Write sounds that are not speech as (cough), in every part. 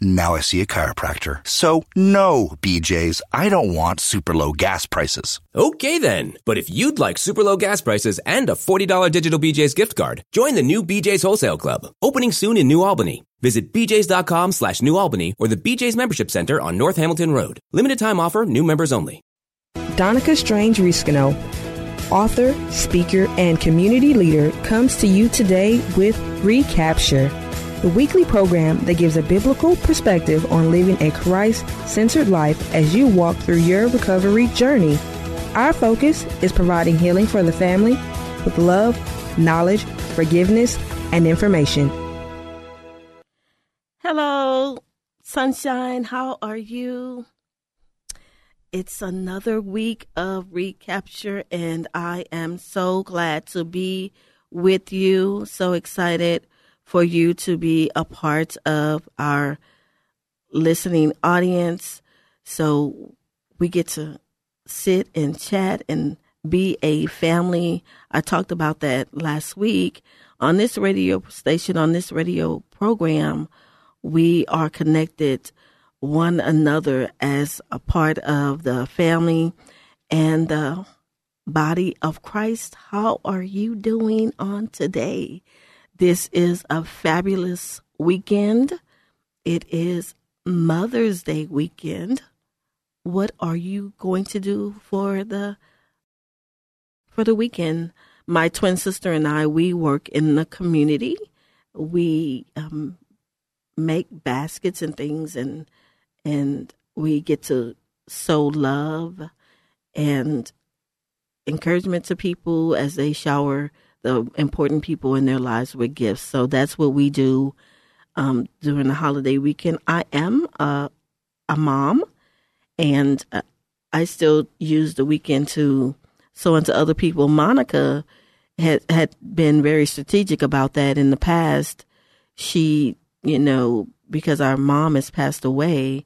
Now I see a chiropractor. So, no, BJ's, I don't want super low gas prices. Okay then, but if you'd like super low gas prices and a $40 digital BJ's gift card, join the new BJ's Wholesale Club, opening soon in New Albany. Visit bjs.com slash New Albany or the BJ's Membership Center on North Hamilton Road. Limited time offer, new members only. Donica Strange Riscano, author, speaker, and community leader, comes to you today with Recapture the weekly program that gives a biblical perspective on living a Christ centered life as you walk through your recovery journey. Our focus is providing healing for the family with love, knowledge, forgiveness, and information. Hello, sunshine. How are you? It's another week of recapture, and I am so glad to be with you. So excited for you to be a part of our listening audience. So we get to sit and chat and be a family. I talked about that last week on this radio station, on this radio program. We are connected one another as a part of the family and the body of Christ. How are you doing on today? This is a fabulous weekend. It is Mother's Day weekend. What are you going to do for the for the weekend? My twin sister and I we work in the community. We um, make baskets and things, and and we get to sow love and encouragement to people as they shower the important people in their lives with gifts. So that's what we do um, during the holiday weekend. I am a, a mom, and uh, I still use the weekend to sow into other people. Monica had had been very strategic about that in the past. She, you know, because our mom has passed away,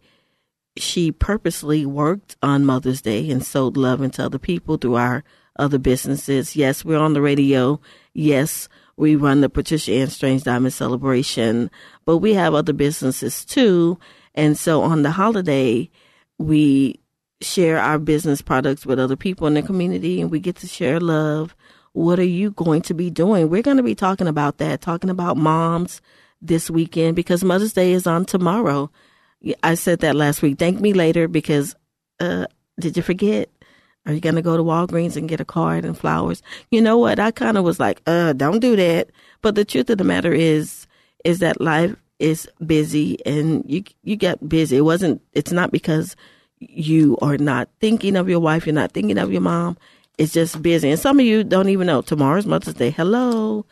she purposely worked on Mother's Day and sowed love into other people through our other businesses. Yes, we're on the radio. Yes, we run the Patricia Ann Strange Diamond Celebration, but we have other businesses too. And so on the holiday, we share our business products with other people in the community and we get to share love. What are you going to be doing? We're going to be talking about that, talking about moms this weekend because Mother's Day is on tomorrow. I said that last week. Thank me later because uh, did you forget? Are you going to go to Walgreens and get a card and flowers? You know what? I kind of was like, uh, don't do that. But the truth of the matter is, is that life is busy and you, you get busy. It wasn't, it's not because you are not thinking of your wife. You're not thinking of your mom. It's just busy. And some of you don't even know tomorrow's Mother's Day. Hello.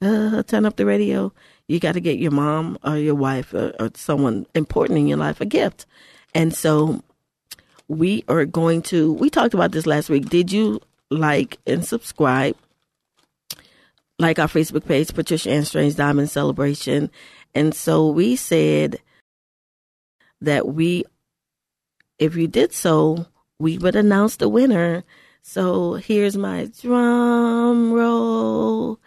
Uh, turn up the radio. You got to get your mom or your wife or, or someone important in your life a gift. And so we are going to, we talked about this last week. Did you like and subscribe? Like our Facebook page, Patricia Ann Strange Diamond Celebration. And so we said that we, if you did so, we would announce the winner. So here's my drum roll.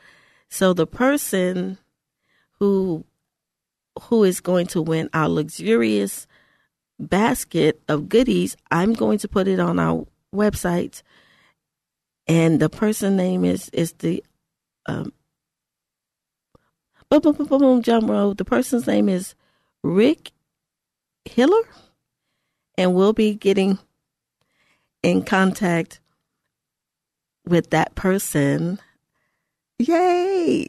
So the person who who is going to win our luxurious basket of goodies, I'm going to put it on our website. And the person name is is the um boom boom boom boom, boom jump roll. The person's name is Rick Hiller. And we'll be getting in contact with that person. Yay!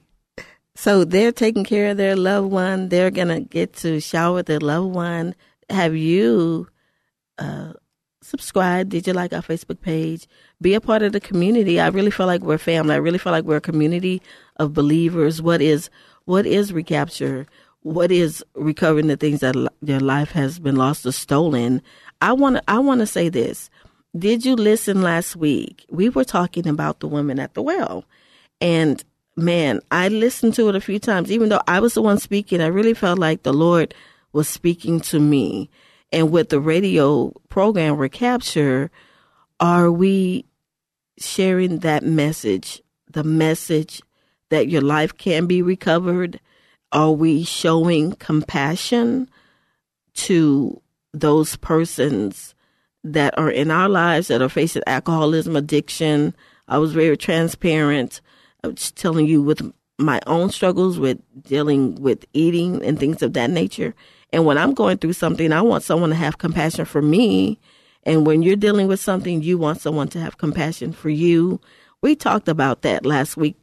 So they're taking care of their loved one. They're going to get to shower their loved one have you uh, subscribed? Did you like our Facebook page? Be a part of the community. I really feel like we're family. I really feel like we're a community of believers. What is what is recapture? What is recovering the things that your life has been lost or stolen? I want to I want to say this. Did you listen last week? We were talking about the women at the well. And man, I listened to it a few times even though I was the one speaking. I really felt like the Lord was speaking to me. And with the radio program Recapture, are we sharing that message, the message that your life can be recovered? Are we showing compassion to those persons that are in our lives that are facing alcoholism, addiction? I was very transparent. I was telling you with my own struggles with dealing with eating and things of that nature. And when I'm going through something, I want someone to have compassion for me. And when you're dealing with something, you want someone to have compassion for you. We talked about that last week.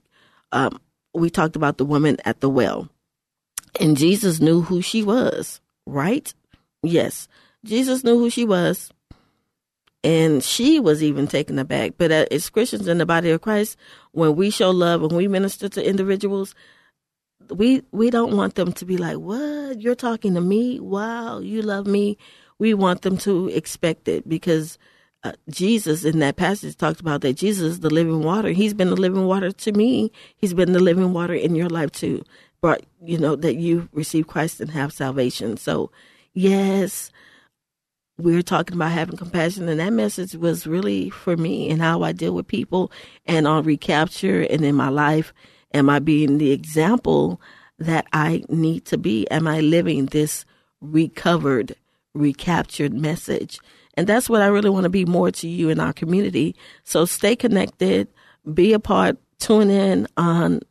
Um, we talked about the woman at the well. And Jesus knew who she was, right? Yes. Jesus knew who she was. And she was even taken aback. But as Christians in the body of Christ, when we show love and we minister to individuals, we we don't want them to be like, "What? You're talking to me? Wow, you love me." We want them to expect it because uh, Jesus in that passage talked about that Jesus is the living water. He's been the living water to me. He's been the living water in your life too. But you know that you receive Christ and have salvation. So, yes, we are talking about having compassion, and that message was really for me and how I deal with people and on recapture and in my life. Am I being the example that I need to be? Am I living this recovered, recaptured message? And that's what I really want to be more to you in our community. So stay connected, be a part, tune in on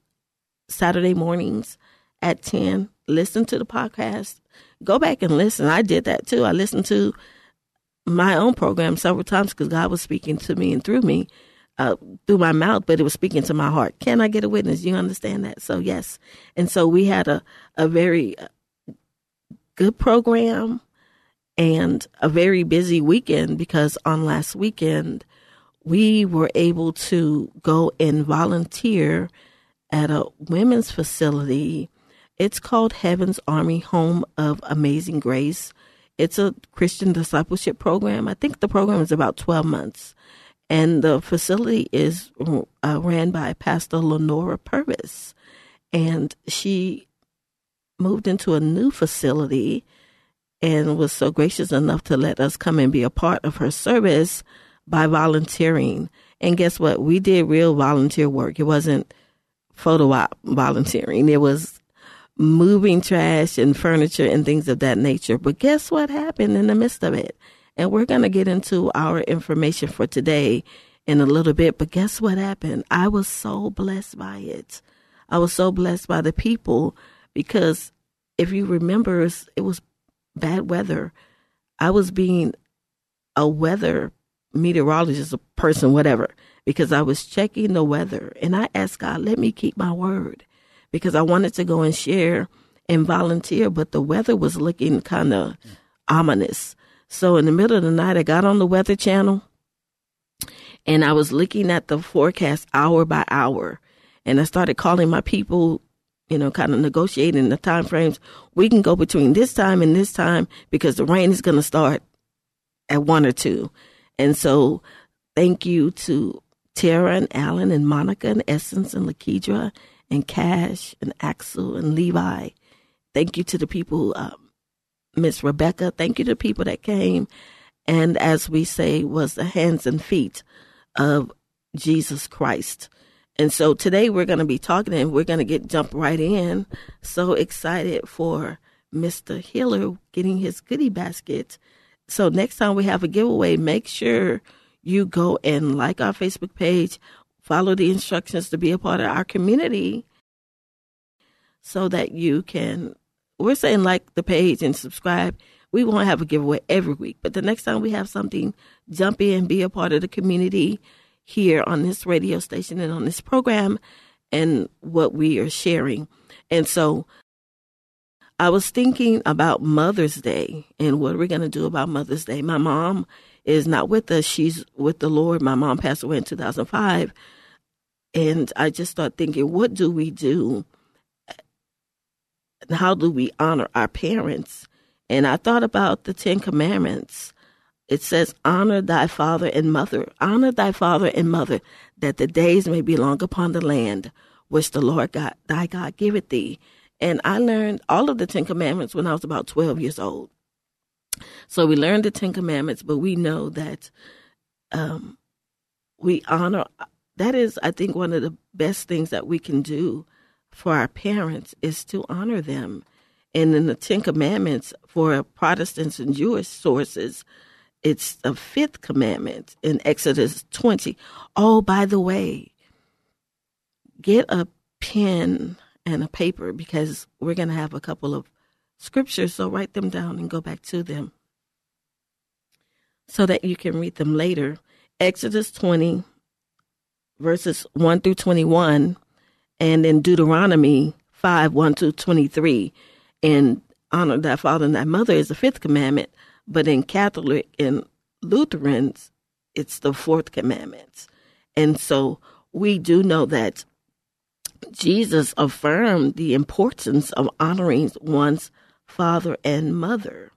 Saturday mornings at 10. Listen to the podcast. Go back and listen. I did that too. I listened to my own program several times because God was speaking to me and through me, uh, through my mouth, but it was speaking to my heart. Can I get a witness? You understand that? So, yes. And so we had a, a very uh, good program and a very busy weekend because on last weekend, we were able to go and volunteer at a women's facility. It's called Heaven's Army Home of Amazing Grace it's a Christian discipleship program. I think the program is about 12 months. And the facility is uh, ran by Pastor Lenora Purvis. And she moved into a new facility and was so gracious enough to let us come and be a part of her service by volunteering. And guess what? We did real volunteer work. It wasn't photo op volunteering. It was moving trash and furniture and things of that nature. But guess what happened in the midst of it? And we're going to get into our information for today in a little bit. But guess what happened? I was so blessed by it. I was so blessed by the people because if you remember, it was bad weather. I was being a weather meteorologist, a person, whatever, because I was checking the weather and I asked God, let me keep my word because I wanted to go and share and volunteer, but the weather was looking kind of ominous. So in the middle of the night, I got on the Weather Channel and I was looking at the forecast hour by hour. And I started calling my people, you know, kind of negotiating the time frames. We can go between this time and this time because the rain is going to start at one or two. And so thank you to Tara and Alan and Monica and Essence and Lakedra and Cash and Axel and Levi. Thank you to the people, um, Miss Rebecca. Thank you to people that came. And as we say, was the hands and feet of Jesus Christ. And so today we're going to be talking and we're going to get jump right in. So excited for Mr. Hiller getting his goodie basket. So next time we have a giveaway, make sure you go and like our Facebook page, follow the instructions to be a part of our community so that you can we're saying like the page and subscribe. We won't have a giveaway every week but the next time we have something jump in be a part of the community here on this radio station and on this program and what we are sharing. And so i was thinking about mother's day and what are we going to do about mother's day. My mom is not with us. She's with the lord. My mom passed away in 2005 and I just start thinking, what do we do? How do we honor our parents? And I thought about the Ten Commandments. It says, Honor thy father and mother. Honor thy father and mother, that the days may be long upon the land which the Lord God, thy God giveth thee. And I learned all of the Ten Commandments when I was about 12 years old. So we learned the Ten Commandments, but we know that um, we honor. That is, I think, one of the best things that we can do for our parents is to honor them. And in the Ten Commandments, for Protestants and Jewish sources, it's the fifth commandment in Exodus 20. Oh, by the way, get a pen and a paper because we're going to have a couple of scriptures. So write them down and go back to them so that you can read them later. Exodus 20, verses 1 through 21, and in Deuteronomy 5, 1 through 23. And honor thy father and thy mother is the fifth commandment, but in Catholic and Lutherans, it's the fourth commandment. And so we do know that Jesus affirmed the importance of honoring one's father and mother.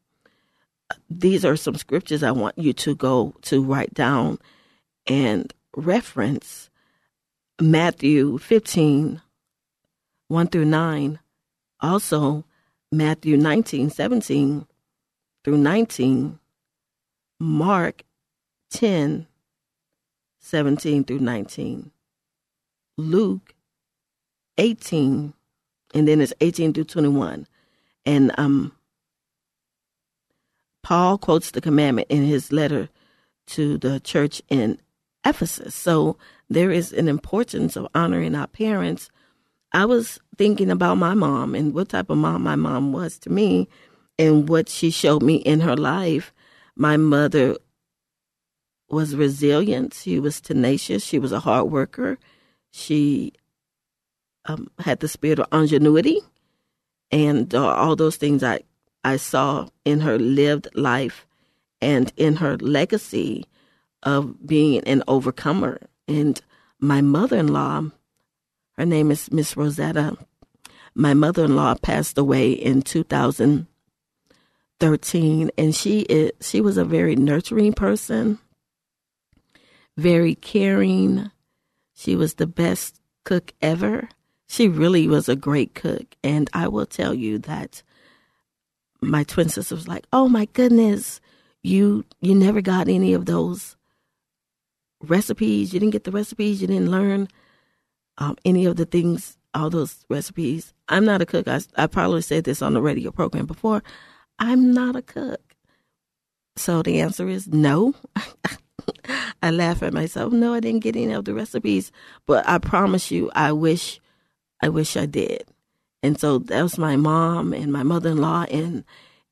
These are some scriptures I want you to go to write down and reference Matthew 15, 1 through 9. Also, Matthew 19, 17 through 19. Mark 10, 17 through 19. Luke 18, and then it's 18 through 21. And um, Paul quotes the commandment in his letter to the church in Ephesus. So there is an importance of honoring our parents. I was thinking about my mom and what type of mom my mom was to me and what she showed me in her life. My mother was resilient. She was tenacious. She was a hard worker. She um, had the spirit of ingenuity, and uh, all those things I I saw in her lived life and in her legacy of being an overcomer. And my mother in law, her name is Miss Rosetta. My mother in law passed away in 2013, and she is, she was a very nurturing person, very caring. She was the best cook ever. She really was a great cook, and I will tell you that my twin sister was like, "Oh my goodness, you you never got any of those recipes. You didn't get the recipes. You didn't learn um, any of the things, all those recipes. I'm not a cook. I, I probably said this on the radio program before. I'm not a cook. So the answer is no. (laughs) I laugh at myself. No, I didn't get any of the recipes, but I promise you, I wish, I wish I did. And so that was my mom and my mother-in-law. And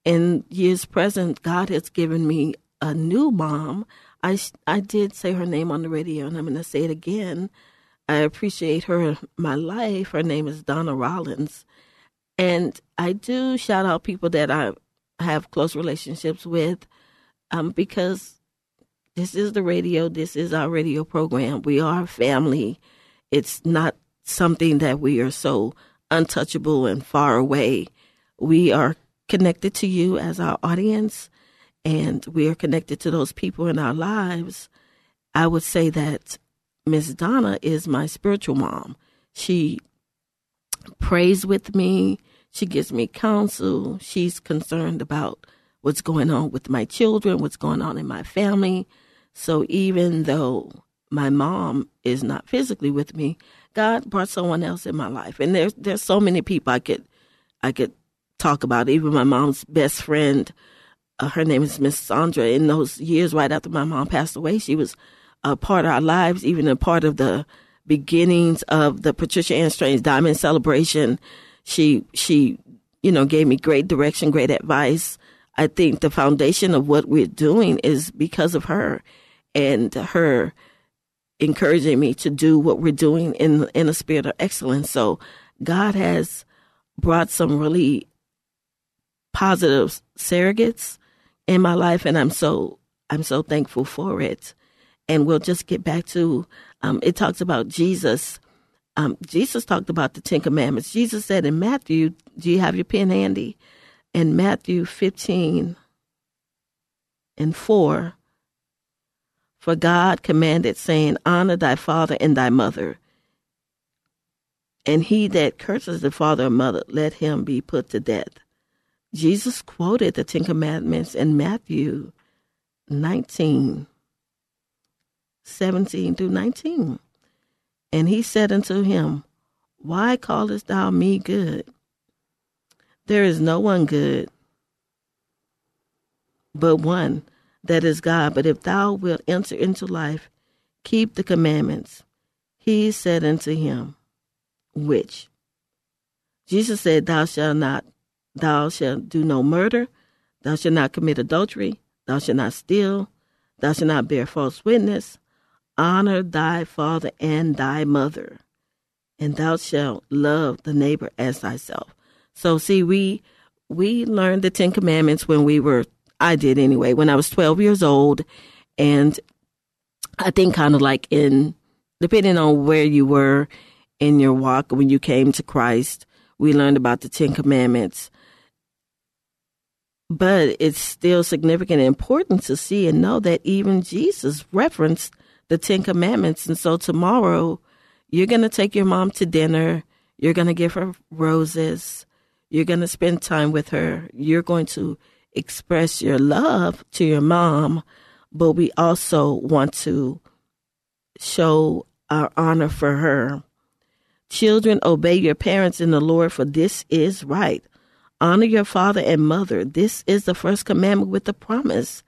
in years present, God has given me a new mom I, I did say her name on the radio, and I'm going to say it again. I appreciate her my life. Her name is Donna Rollins. And I do shout out people that I have close relationships with um, because this is the radio. This is our radio program. We are family. It's not something that we are so untouchable and far away. We are connected to you as our audience and we are connected to those people in our lives, I would say that Miss Donna is my spiritual mom. She prays with me. She gives me counsel. She's concerned about what's going on with my children, what's going on in my family. So even though my mom is not physically with me, God brought someone else in my life. And there's there's so many people I could I could talk about. Even my mom's best friend uh, her name is Miss Sandra. In those years right after my mom passed away, she was a part of our lives, even a part of the beginnings of the Patricia Ann Strange Diamond Celebration. She she you know gave me great direction, great advice. I think the foundation of what we're doing is because of her and her encouraging me to do what we're doing in in a spirit of excellence. So God has brought some really positive surrogates in my life, and I'm so I'm so thankful for it. And we'll just get back to um, it. Talks about Jesus. Um, Jesus talked about the Ten Commandments. Jesus said in Matthew, "Do you have your pen handy?" In Matthew 15 and 4, for God commanded, saying, Honor thy father and thy mother. And he that curses the father or mother, let him be put to death. Jesus quoted the Ten Commandments in Matthew 19, 17 through 19. And he said unto him, Why callest thou me good? There is no one good but one, that is God. But if thou wilt enter into life, keep the commandments. He said unto him, Which? Jesus said, Thou shalt not, thou shalt do no murder, thou shalt not commit adultery, thou shalt not steal, thou shalt not bear false witness, honor thy father and thy mother, and thou shalt love the neighbor as thyself. So see, we we learned the Ten Commandments when we were I did anyway, when I was twelve years old, and I think kind of like in depending on where you were in your walk when you came to Christ, we learned about the Ten Commandments. But it's still significant and important to see and know that even Jesus referenced the Ten Commandments. And so tomorrow, you're going to take your mom to dinner. You're going to give her roses. You're going to spend time with her. You're going to express your love to your mom. But we also want to show our honor for her. Children, obey your parents in the Lord, for this is right. Honor your father and mother. This is the first commandment with the promise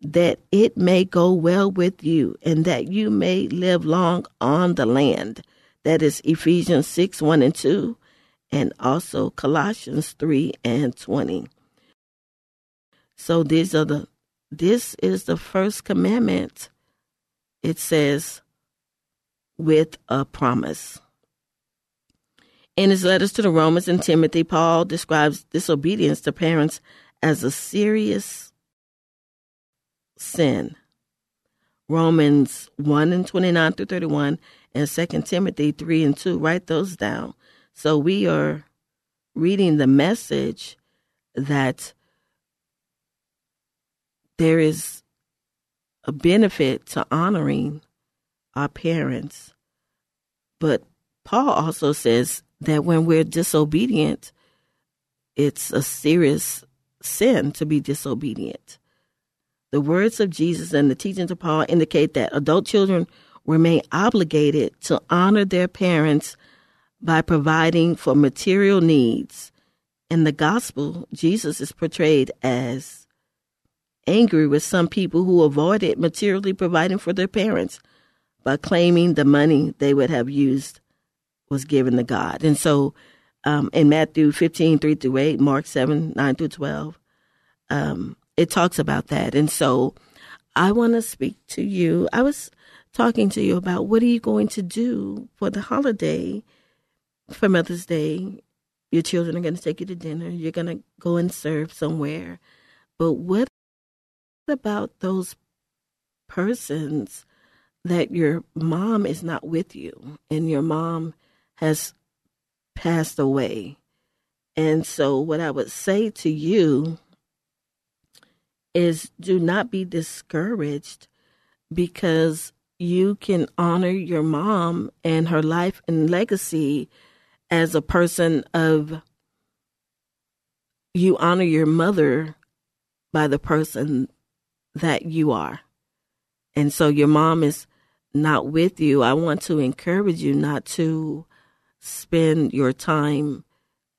that it may go well with you and that you may live long on the land. That is Ephesians 6 1 and 2, and also Colossians 3 and 20. So these are the this is the first commandment. It says with a promise. In his letters to the Romans and Timothy, Paul describes disobedience to parents as a serious sin. Romans 1 and 29 through 31 and 2 Timothy 3 and 2. Write those down. So we are reading the message that there is a benefit to honoring our parents. But Paul also says that when we're disobedient, it's a serious sin to be disobedient. The words of Jesus and the teachings of Paul indicate that adult children remain obligated to honor their parents by providing for material needs. In the gospel, Jesus is portrayed as angry with some people who avoided materially providing for their parents by claiming the money they would have used was given to God. And so um, in Matthew 15, 3 through 8, Mark 7, 9 through 12, um, it talks about that. And so I want to speak to you. I was talking to you about what are you going to do for the holiday for Mother's Day. Your children are going to take you to dinner. You're going to go and serve somewhere. But what about those persons that your mom is not with you and your mom has passed away. And so, what I would say to you is do not be discouraged because you can honor your mom and her life and legacy as a person of you honor your mother by the person that you are. And so your mom is not with you. I want to encourage you not to spend your time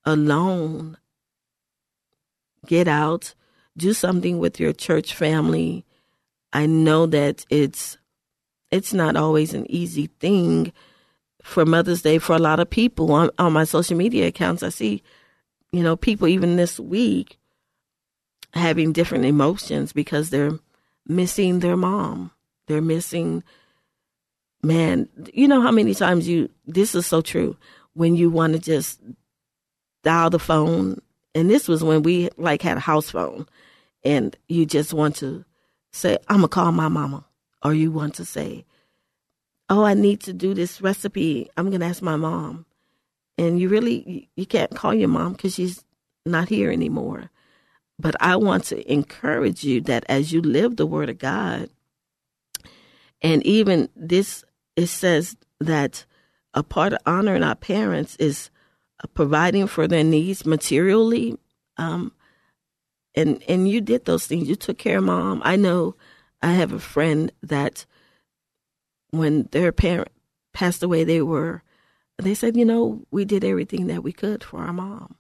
alone. Get out, do something with your church family. I know that it's it's not always an easy thing for Mother's Day for a lot of people on, on my social media accounts. I see, you know, people even this week having different emotions because they're missing their mom. They're missing man, you know how many times you, this is so true, when you want to just dial the phone, and this was when we like had a house phone, and you just want to say, I'm going to call my mama. Or you want to say, oh, I need to do this recipe. I'm going to ask my mom. And you really, you can't call your mom because she's not here anymore. But I want to encourage you that as you live the word of God, and even this it says that a part of honoring our parents is uh, providing for their needs materially. Um, and and you did those things. You took care of mom. I know. I have a friend that when their parent passed away, they were they said, you know, we did everything that we could for our mom.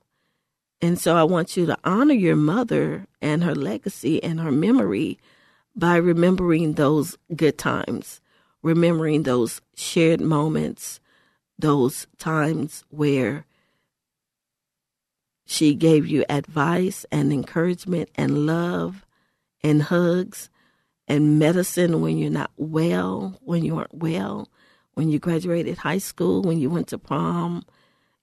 And so I want you to honor your mother and her legacy and her memory by remembering those good times, remembering those shared moments, those times where she gave you advice and encouragement and love and hugs and medicine when you're not well, when you aren't well, when you graduated high school, when you went to prom,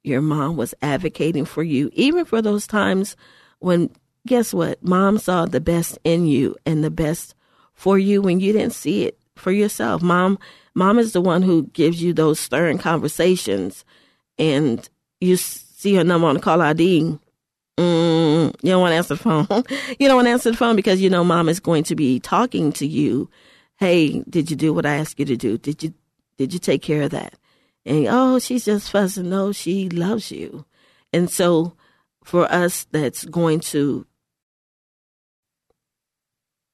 your mom was advocating for you, even for those times when, guess what? Mom saw the best in you and the best for you when you didn't see it for yourself. Mom, mom is the one who gives you those stern conversations and you see her number on the call ID. Mm, you don't want to answer the phone. (laughs) you don't want to answer the phone because you know mom is going to be talking to you. Hey, did you do what I asked you to do? Did you did you take care of that? And oh, she's just fussing. No, she loves you. And so for us that's going to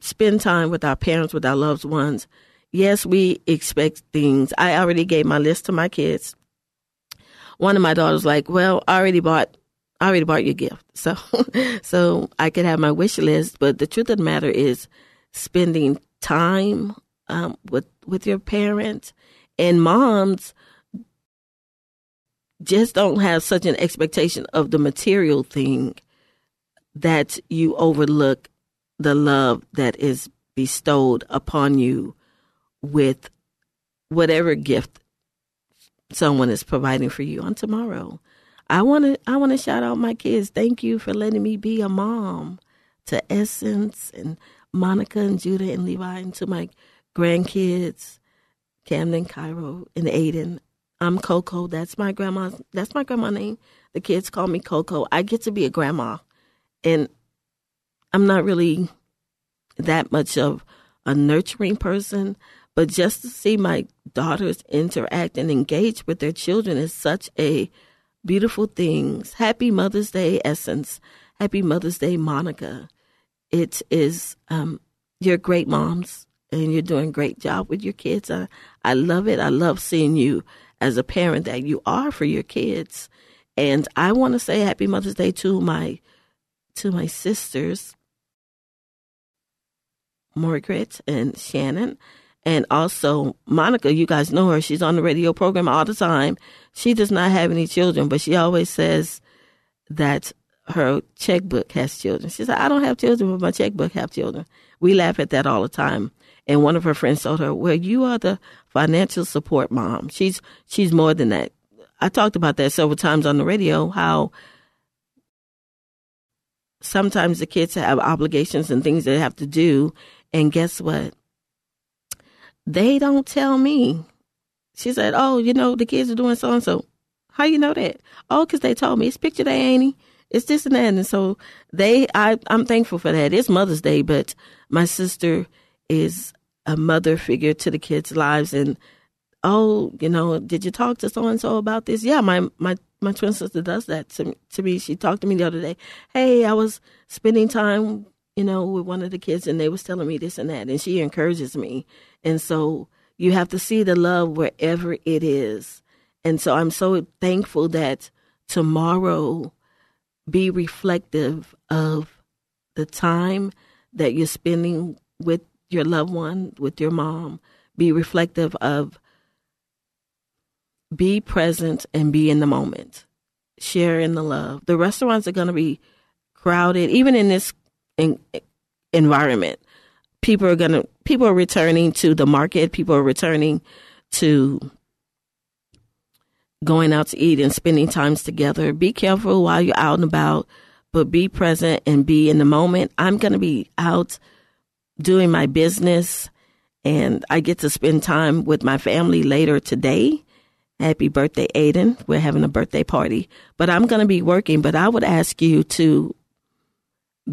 spend time with our parents, with our loved ones, yes, we expect things. I already gave my list to my kids. One of my daughters like, well, I already bought I already bought your gift. So (laughs) so I could have my wish list, but the truth of the matter is spending time um, with with your parents and moms just don't have such an expectation of the material thing that you overlook the love that is bestowed upon you with whatever gift someone is providing for you on tomorrow. I want to I want to shout out my kids. Thank you for letting me be a mom to Essence and Monica and Judah and Levi and to my grandkids, Camden, Cairo, and Aiden. I'm Coco. That's my grandma. That's my grandma name. The kids call me Coco. I get to be a grandma, and I'm not really that much of a nurturing person, but just to see my daughters interact and engage with their children is such a beautiful thing. Happy Mother's Day, Essence. Happy Mother's Day, Monica. It is, um, you're great moms and you're doing a great job with your kids. I, I love it. I love seeing you as a parent that you are for your kids. And I want to say happy Mother's Day to my to my sisters Margaret and Shannon. And also Monica, you guys know her. She's on the radio program all the time. She does not have any children, but she always says that her checkbook has children. She said, I don't have children, but my checkbook have children. We laugh at that all the time. And one of her friends told her, Well, you are the financial support mom. She's she's more than that. I talked about that several times on the radio, how sometimes the kids have obligations and things they have to do and guess what? They don't tell me. She said, Oh, you know, the kids are doing so and so. How you know that? Oh, because they told me. It's picture day, ain't he? It's this and that. And so they, I, I'm thankful for that. It's Mother's Day, but my sister is a mother figure to the kids' lives. And, oh, you know, did you talk to so and so about this? Yeah, my, my, my twin sister does that to, to me. She talked to me the other day. Hey, I was spending time you know, with one of the kids and they was telling me this and that and she encourages me. And so you have to see the love wherever it is. And so I'm so thankful that tomorrow be reflective of the time that you're spending with your loved one, with your mom. Be reflective of be present and be in the moment. Share in the love. The restaurants are going to be crowded, even in this in, environment. People are gonna people are returning to the market. People are returning to going out to eat and spending times together. Be careful while you're out and about, but be present and be in the moment. I'm gonna be out doing my business and I get to spend time with my family later today. Happy birthday, Aiden. We're having a birthday party, but I'm going to be working. But I would ask you to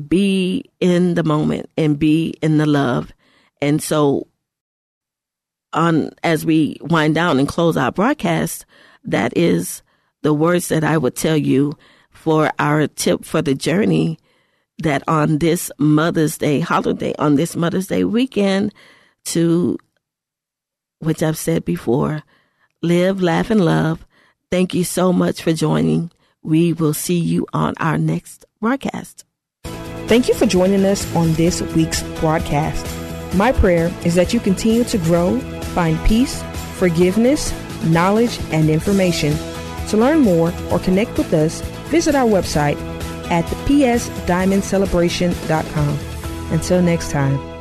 be in the moment and be in the love. And so on as we wind down and close our broadcast, that is the words that I would tell you for our tip for the journey that on this Mother's Day holiday, on this Mother's Day weekend, to which I've said before, live, laugh, and love. Thank you so much for joining. We will see you on our next broadcast. Thank you for joining us on this week's broadcast. My prayer is that you continue to grow, find peace, forgiveness, knowledge, and information. To learn more or connect with us, visit our website at the psdiamondcelebration.com. Until next time.